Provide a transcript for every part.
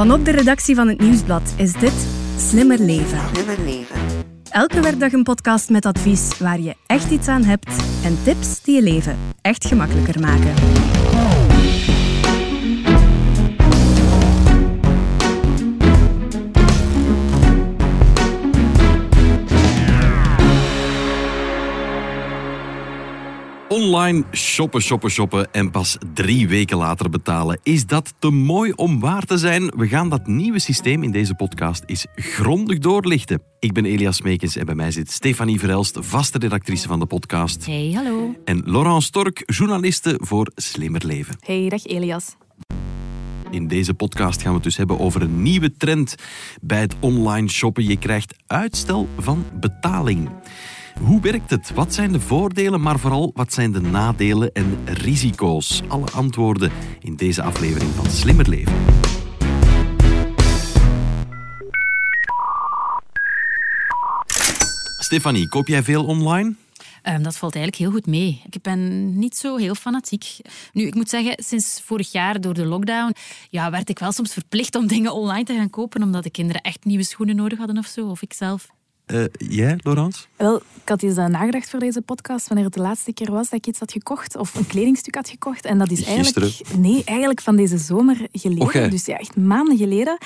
Vanop de redactie van het Nieuwsblad is dit Slimmer Leven. Slimmer leven. Elke werkdag een podcast met advies waar je echt iets aan hebt en tips die je leven echt gemakkelijker maken. Online shoppen, shoppen, shoppen en pas drie weken later betalen. Is dat te mooi om waar te zijn? We gaan dat nieuwe systeem in deze podcast eens grondig doorlichten. Ik ben Elias Meekens en bij mij zit Stefanie Verelst, vaste redactrice van de podcast. Hey, hallo. En Laurent Stork, journaliste voor Slimmer Leven. Hey, dag Elias. In deze podcast gaan we het dus hebben over een nieuwe trend bij het online shoppen. Je krijgt uitstel van betaling. Hoe werkt het? Wat zijn de voordelen, maar vooral wat zijn de nadelen en risico's? Alle antwoorden in deze aflevering van Slimmer Leven. Stefanie, koop jij veel online? Um, dat valt eigenlijk heel goed mee. Ik ben niet zo heel fanatiek. Nu, ik moet zeggen, sinds vorig jaar door de lockdown ja, werd ik wel soms verplicht om dingen online te gaan kopen, omdat de kinderen echt nieuwe schoenen nodig hadden of zo, of ik zelf. Uh, jij, Laurence? Wel, ik had eens uh, nagedacht voor deze podcast wanneer het de laatste keer was dat ik iets had gekocht of een kledingstuk had gekocht. En dat is eigenlijk... Gisteren? Nee, eigenlijk van deze zomer geleden. Dus ja, echt maanden geleden.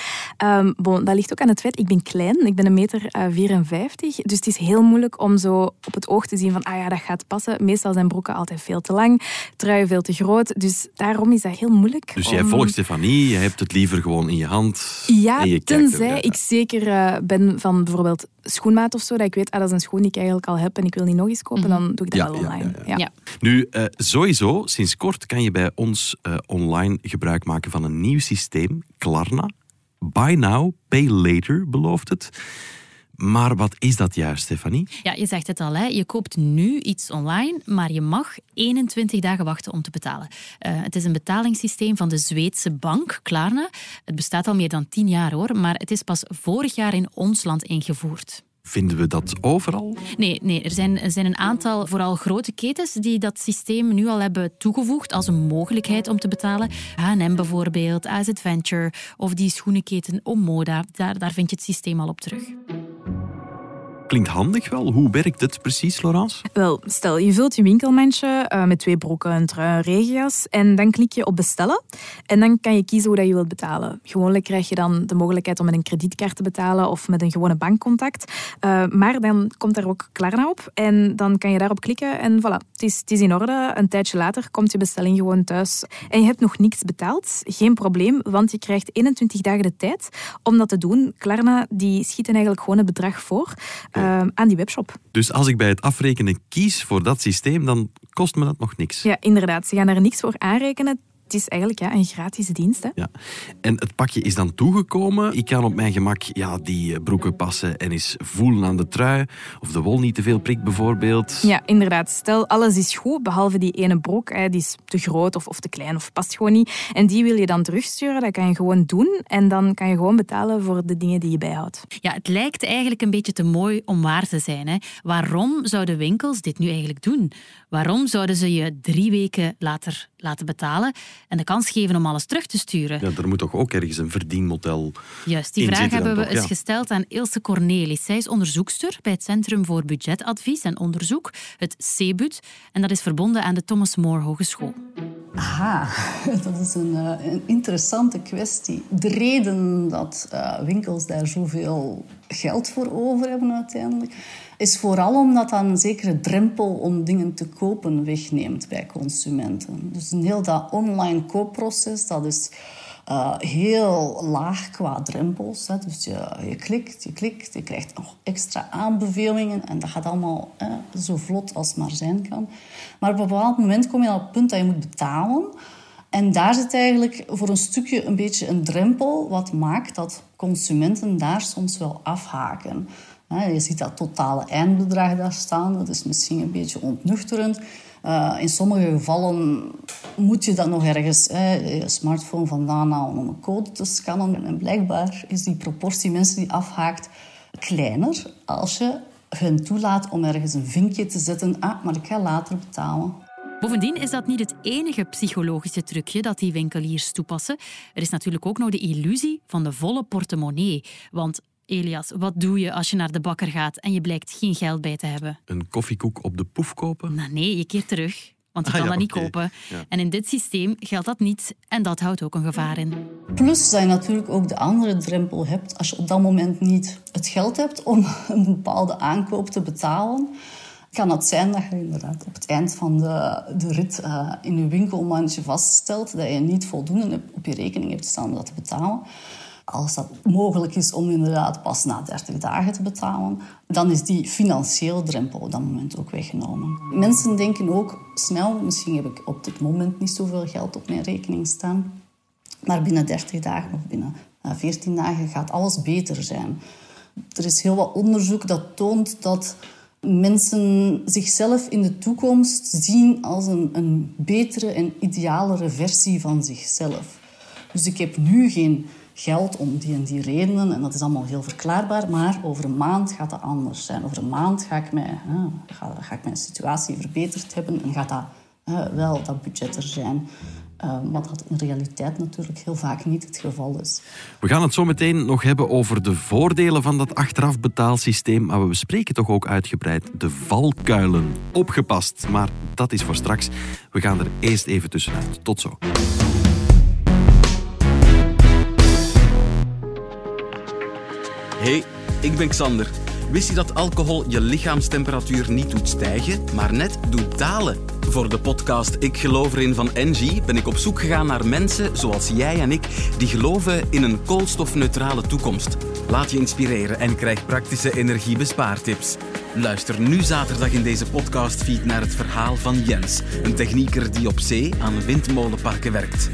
Um, bon, dat ligt ook aan het feit, ik ben klein. Ik ben een meter uh, 54. Dus het is heel moeilijk om zo op het oog te zien van ah ja, dat gaat passen. Meestal zijn broeken altijd veel te lang, truien veel te groot. Dus daarom is dat heel moeilijk. Dus om... jij volgt Stefanie, je hebt het liever gewoon in je hand. Ja, en je kijkt tenzij eruit. ik zeker uh, ben van bijvoorbeeld schoenmaat of zo, dat ik weet, ah, dat is een schoen die ik eigenlijk al heb en ik wil die nog eens kopen, dan doe ik dat Ja, wel online. ja, ja. Ja. Nu, eh, sowieso, sinds kort kan je bij ons eh, online gebruik maken van een nieuw systeem, Klarna. Buy now, pay later, belooft het. Maar wat is dat juist, Stefanie? Ja, je zegt het al, hè. je koopt nu iets online, maar je mag 21 dagen wachten om te betalen. Uh, het is een betalingssysteem van de Zweedse bank, Klarna. Het bestaat al meer dan 10 jaar hoor, maar het is pas vorig jaar in ons land ingevoerd. Vinden we dat overal? Nee, nee er, zijn, er zijn een aantal, vooral grote ketens, die dat systeem nu al hebben toegevoegd als een mogelijkheid om te betalen. H&M bijvoorbeeld, AS Adventure of die schoenenketen Omoda. Daar, daar vind je het systeem al op terug. Klinkt handig wel. Hoe werkt het precies, Laurence? Wel, stel, je vult je winkelmandje uh, met twee broeken, een trui, regenjas en dan klik je op bestellen en dan kan je kiezen hoe dat je wilt betalen. Gewoonlijk krijg je dan de mogelijkheid om met een kredietkaart te betalen of met een gewone bankcontact. Uh, maar dan komt daar ook Klarna op en dan kan je daarop klikken en voilà, het is, het is in orde. Een tijdje later komt je bestelling gewoon thuis en je hebt nog niks betaald. Geen probleem, want je krijgt 21 dagen de tijd om dat te doen. Klarna die schieten eigenlijk gewoon het bedrag voor aan die webshop. Dus als ik bij het afrekenen kies voor dat systeem, dan kost me dat nog niks. Ja, inderdaad. Ze gaan er niks voor aanrekenen. Het is eigenlijk ja, een gratis dienst. Hè? Ja. En het pakje is dan toegekomen. Ik kan op mijn gemak ja, die broeken passen en eens voelen aan de trui. Of de wol niet te veel prikt bijvoorbeeld. Ja, inderdaad. Stel, alles is goed, behalve die ene broek. Hè, die is te groot of, of te klein of past gewoon niet. En die wil je dan terugsturen. Dat kan je gewoon doen. En dan kan je gewoon betalen voor de dingen die je bijhoudt. Ja, het lijkt eigenlijk een beetje te mooi om waar te zijn. Hè? Waarom zouden winkels dit nu eigenlijk doen? Waarom zouden ze je drie weken later laten betalen en de kans geven om alles terug te sturen? Ja, er moet toch ook ergens een verdienmodel Juist, die vraag hebben we toch, eens ja. gesteld aan Ilse Cornelis. Zij is onderzoekster bij het Centrum voor Budgetadvies en Onderzoek, het CBUD. En dat is verbonden aan de Thomas More Hogeschool. Aha, dat is een, uh, een, interessante kwestie. De reden dat uh, winkels daar zoveel geld voor over hebben uiteindelijk, is vooral omdat dat een zekere drempel om dingen te kopen wegneemt bij consumenten. Dus een heel dat online koopproces, dat is uh, heel laag qua drempels. Hè. Dus je, klikt, je klikt, je krijgt nog extra aanbevelingen en dat gaat allemaal eh, zo vlot als maar zijn kan. Maar op een bepaald moment kom je op het punt dat je moet betalen. En daar zit eigenlijk voor een stukje een beetje een drempel, wat maakt dat consumenten daar soms wel afhaken. Je ziet dat totale eindbedrag daar staan, dat is misschien een beetje ontnuchterend. Uh, in sommige gevallen moet je dat nog ergens, je smartphone vandaan halen om een code te scannen. En blijkbaar is die proportie mensen die afhaakt kleiner als je hen toelaat om ergens een vinkje te zetten. Ah, maar ik ga later betalen. Bovendien is dat niet het enige psychologische trucje dat die winkeliers toepassen. Er is natuurlijk ook nog de illusie van de volle portemonnee. Want Elias, wat doe je als je naar de bakker gaat en je blijkt geen geld bij te hebben? Een koffiekoek op de poef kopen? Nou nee, je keert terug. Want je Ah, kan ja, dat niet kopen. Ja. En in dit systeem geldt dat niet. En dat houdt ook een gevaar in. Plus dat je natuurlijk ook de andere drempel hebt. Als je op dat moment niet het geld hebt om een bepaalde aankoop te betalen, kan het zijn dat je inderdaad op het eind van de, de rit eh, in je winkelmandje vaststelt dat je niet voldoende op je rekening hebt staan om dat te betalen. Als dat mogelijk is om inderdaad pas na 30 dagen te betalen, dan is die financiële drempel op dat moment ook weggenomen. Mensen denken ook snel, misschien heb ik op dit moment niet zoveel geld op mijn rekening staan, maar binnen 30 dagen of binnen eh, 14 dagen gaat alles beter zijn. Er is heel wat onderzoek dat toont dat mensen zichzelf in de toekomst zien als een, een betere en idealere versie van zichzelf. Dus ik heb nu geen geld om die en die redenen en dat is allemaal heel verklaarbaar, maar over een maand gaat dat anders zijn. Over een maand ga ik, mij, hè, ga, ga ik mijn situatie verbeterd hebben en gaat dat wel dat budget er zijn. Uh, wat dat in realiteit natuurlijk heel vaak niet het geval is. We gaan het zo meteen nog hebben over de voordelen van dat achteraf betaalsysteem, maar we bespreken toch ook uitgebreid de valkuilen. Opgepast, maar dat is voor straks. We gaan er eerst even tussenuit. Tot zo. Hey, ik ben Xander. Wist je dat alcohol je lichaamstemperatuur niet doet stijgen, maar net doet dalen? Voor de podcast Ik geloof erin van Engie ben ik op zoek gegaan naar mensen zoals jij en ik die geloven in een koolstofneutrale toekomst. Laat je inspireren en krijg praktische energiebespaartips. Luister nu zaterdag in deze podcastfeed naar het verhaal van Jens, een technieker die op zee aan windmolenparken werkt.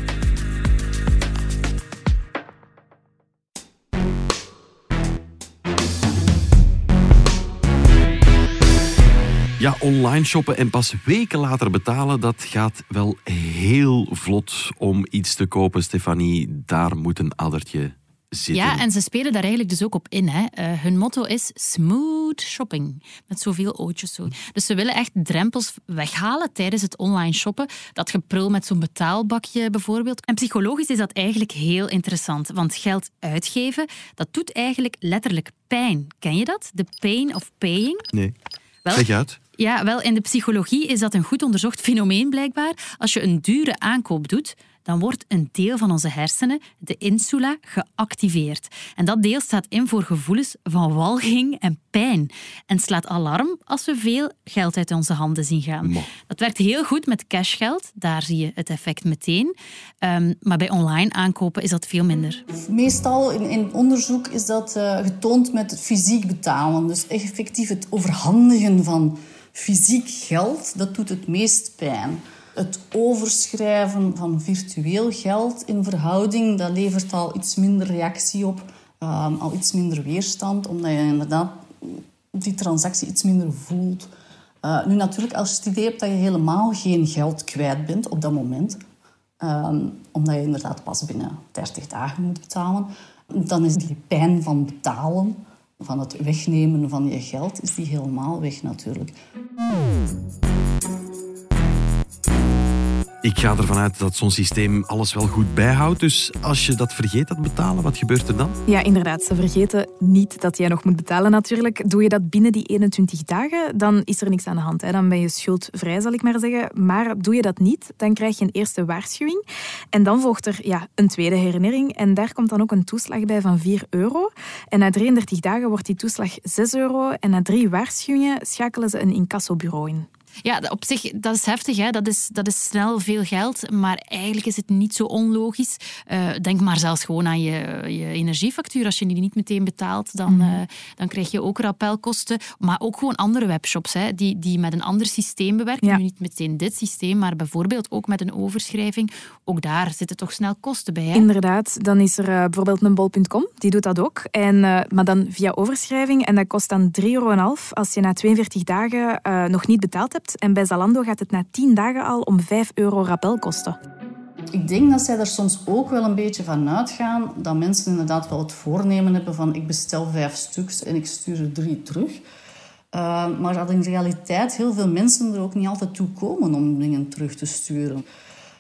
Ja, online shoppen en pas weken later betalen, dat gaat wel heel vlot om iets te kopen, Stefanie. Daar moet een addertje zitten. Ja, en ze spelen daar eigenlijk dus ook op in. Hè. Uh, hun motto is smooth shopping. Met zoveel ootjes zo. Dus ze willen echt drempels weghalen tijdens het online shoppen. Dat geprul met zo'n betaalbakje bijvoorbeeld. En psychologisch is dat eigenlijk heel interessant. Want geld uitgeven, dat doet eigenlijk letterlijk pijn. Ken je dat? De pain of paying? Nee. Wel, Leg uit. Ja, wel, in de psychologie is dat een goed onderzocht fenomeen blijkbaar. Als je een dure aankoop doet, dan wordt een deel van onze hersenen, de insula, geactiveerd. En dat deel staat in voor gevoelens van walging en pijn. En slaat alarm als we veel geld uit onze handen zien gaan. Mo. Dat werkt heel goed met cashgeld, daar zie je het effect meteen. Um, maar bij online aankopen is dat veel minder. Meestal in, in onderzoek is dat uh, getoond met het fysiek betalen. Dus effectief het overhandigen van fysiek geld, dat doet het meest pijn. Het overschrijven van virtueel geld in verhouding, dat levert al iets minder reactie op, um, al iets minder weerstand, omdat je inderdaad die transactie iets minder voelt. Uh, nu natuurlijk, als je het idee hebt dat je helemaal geen geld kwijt bent op dat moment, um, omdat je inderdaad pas binnen 30 dagen moet betalen, dan is die pijn van betalen, van het wegnemen van je geld, is die helemaal weg natuurlijk. うん。Ik ga ervan uit dat zo'n systeem alles wel goed bijhoudt. Dus als je dat vergeet, dat betalen, wat gebeurt er dan? Ja, inderdaad. Ze vergeten niet dat jij nog moet betalen natuurlijk. Doe je dat binnen die 21 dagen, dan is er niks aan de hand. Hè. Dan ben je schuldvrij, zal ik maar zeggen. Maar doe je dat niet, dan krijg je een eerste waarschuwing. En dan volgt er ja, een tweede herinnering. En daar komt dan ook een toeslag bij van 4 euro. En na 33 dagen wordt die toeslag 6 euro. En na drie waarschuwingen schakelen ze een incassobureau in. Ja, op zich, dat is heftig. Hè? Dat, is, dat is snel veel geld, maar eigenlijk is het niet zo onlogisch. Uh, denk maar zelfs gewoon aan je, je energiefactuur. Als je die niet meteen betaalt, dan, mm. uh, dan krijg je ook rappelkosten. Maar ook gewoon andere webshops hè, die, die met een ander systeem bewerken. Ja. Nu niet meteen dit systeem, maar bijvoorbeeld ook met een overschrijving. Ook daar zitten toch snel kosten bij. Hè? Inderdaad. Dan is er uh, bijvoorbeeld een bol.com, die doet dat ook. En, maar dan via overschrijving. En dat kost dan 3,5 euro als je na 42 dagen nog niet betaald hebt. En bij Zalando gaat het na 10 dagen al om 5 euro rappel kosten. Ik denk dat zij er soms ook wel een beetje van uitgaan dat mensen inderdaad wel het voornemen hebben van ik bestel vijf stuks en ik stuur er drie terug. Uh, maar dat in realiteit heel veel mensen er ook niet altijd toe komen om dingen terug te sturen.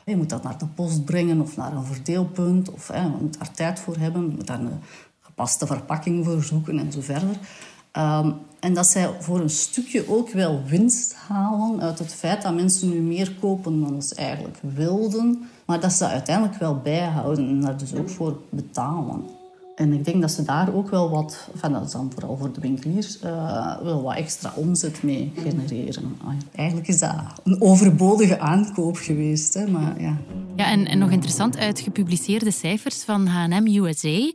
Je moet dat naar de post brengen of naar een verdeelpunt. Of je moet daar tijd voor hebben. Je moet daar een gepaste verpakking voor zoeken en zo verder. Um, en dat zij voor een stukje ook wel winst halen uit het feit dat mensen nu meer kopen dan ze eigenlijk wilden. Maar dat ze dat uiteindelijk wel bijhouden en daar dus ook voor betalen. En ik denk dat ze daar ook wel wat, van dat is dan vooral voor de winkeliers, uh, wel wat extra omzet mee genereren. Ah, eigenlijk is dat een overbodige aankoop geweest. Hè, maar ja. Ja, en, nog interessant, uit gepubliceerde cijfers van H&M USA, uh,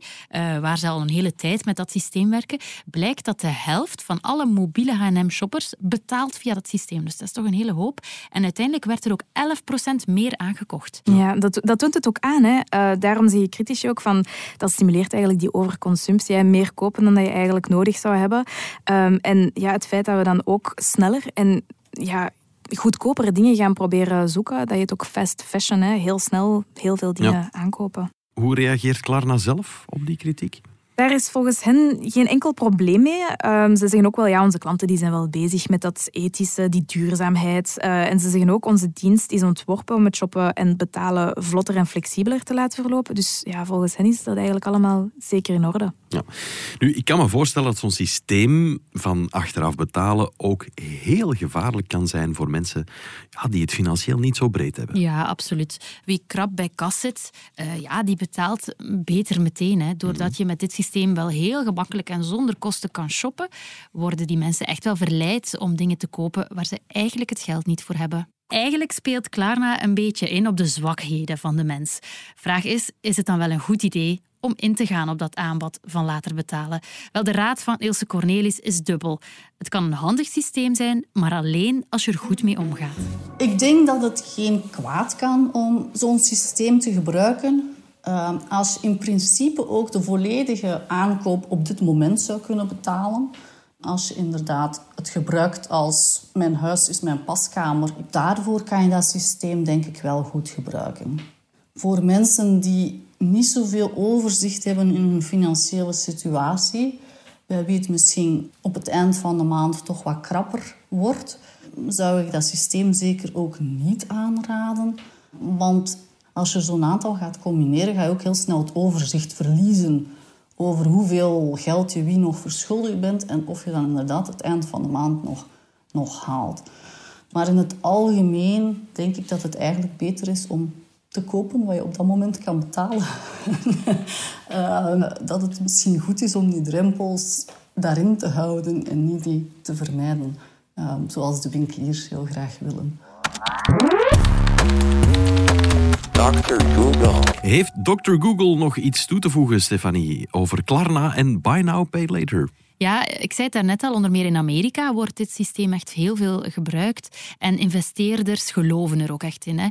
waar ze al een hele tijd met dat systeem werken, blijkt dat de helft van alle mobiele H&M-shoppers betaalt via dat systeem. Dus dat is toch een hele hoop. En uiteindelijk werd er ook 11% meer aangekocht. Ja, dat, dat toont het ook aan. Hè. Uh, daarom zie je kritisch ook van, dat stimuleert eigenlijk die overconsumptie. Meer kopen dan dat je eigenlijk nodig zou hebben. Um, en ja, het feit dat we dan ook sneller en ja, goedkopere dingen gaan proberen zoeken. Dat je het ook fast fashion, hè, heel snel heel veel dingen aankopen. Hoe reageert Klarna zelf op die kritiek? Daar is volgens hen geen enkel probleem mee. Um, ze zeggen ook wel, ja, onze klanten die zijn wel bezig met dat ethische, die duurzaamheid. Uh, en ze zeggen ook, onze dienst is ontworpen om het shoppen en betalen vlotter en flexibeler te laten verlopen. Dus ja, volgens hen is dat eigenlijk allemaal zeker in orde. Ja. Nu, ik kan me voorstellen dat zo'n systeem van achteraf betalen ook heel gevaarlijk kan zijn voor mensen ja, die het financieel niet zo breed hebben. Ja, absoluut. Wie krap bij kas zit, uh, ja, die betaalt beter meteen. Hè. Doordat mhm. je met dit systeem wel heel gemakkelijk en zonder kosten kan shoppen, worden die mensen echt wel verleid om dingen te kopen waar ze eigenlijk het geld niet voor hebben. Eigenlijk speelt Klarna een beetje in op de zwakheden van de mens. Vraag is, is het dan wel een goed idee om in te gaan op dat aanbod van later betalen? Wel, de raad van Ilse Cornelis is dubbel. Het kan een handig systeem zijn, maar alleen als je er goed mee omgaat. Ik denk dat het geen kwaad kan om zo'n systeem te gebruiken. Uh, als in principe ook de volledige aankoop op dit moment zou kunnen betalen. Als je inderdaad het gebruikt als mijn huis is mijn paskamer, daarvoor kan je dat systeem denk ik wel goed gebruiken. Voor mensen die niet zoveel overzicht hebben in hun financiële situatie, bij wie het misschien op het eind van de maand toch wat krapper wordt, zou ik dat systeem zeker ook niet aanraden. Want als je zo'n aantal gaat combineren, ga je ook heel snel het overzicht verliezen over hoeveel geld je wie nog verschuldigd bent en of je dan inderdaad het eind van de maand nog, nog haalt. Maar in het algemeen denk ik dat het eigenlijk beter is om te kopen wat je op dat moment kan betalen. uh, dat het misschien goed is om die drempels daarin te houden en niet die te vermijden, uh, zoals de winkeliers heel graag willen. Dr. Google. Heeft Dr. Google nog iets toe te voegen, Stefanie, over Klarna en Buy Now, Pay Later? Ja, ik zei het daarnet al, onder meer in Amerika wordt dit systeem echt heel veel gebruikt. En investeerders geloven er ook echt in. Hè.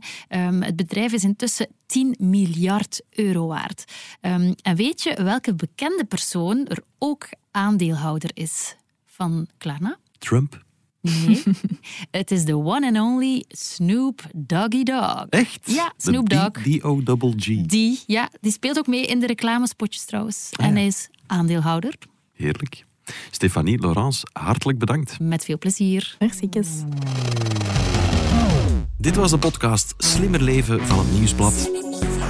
Um, het bedrijf is intussen 10 miljard euro waard. Um, en weet je welke bekende persoon er ook aandeelhouder is van Klarna? Trump. Nee, het is de one and only Snoop Doggy Dog. Echt? Ja, Snoop Dogg. D-O-G. Die, ja, die speelt ook mee in de reclamespotjes trouwens. Ah, en hij is aandeelhouder. Heerlijk. Stefanie, Laurence, hartelijk bedankt. Met veel plezier. Merci. Dit was de podcast Slimmer Leven van het Nieuwsblad.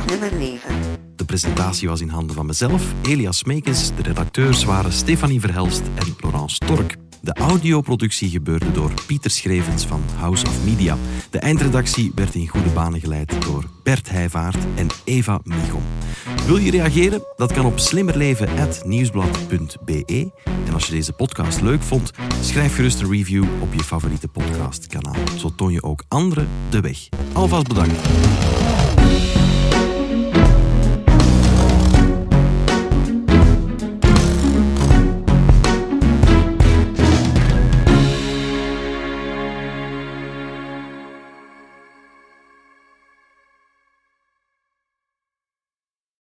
Slimmer Leven. De presentatie was in handen van mezelf, Elias Meekens. De redacteurs waren Stefanie Verhelst en Laurence Tork. De audioproductie gebeurde door Pieter Schrevens van House of Media. De eindredactie werd in goede banen geleid door Bert Heijvaart en Eva Michom. Wil je reageren? Dat kan op slimmerleven.nieuwsblad.be. En als je deze podcast leuk vond, schrijf gerust een review op je favoriete podcastkanaal. Zo toon je ook anderen de weg. Alvast bedankt.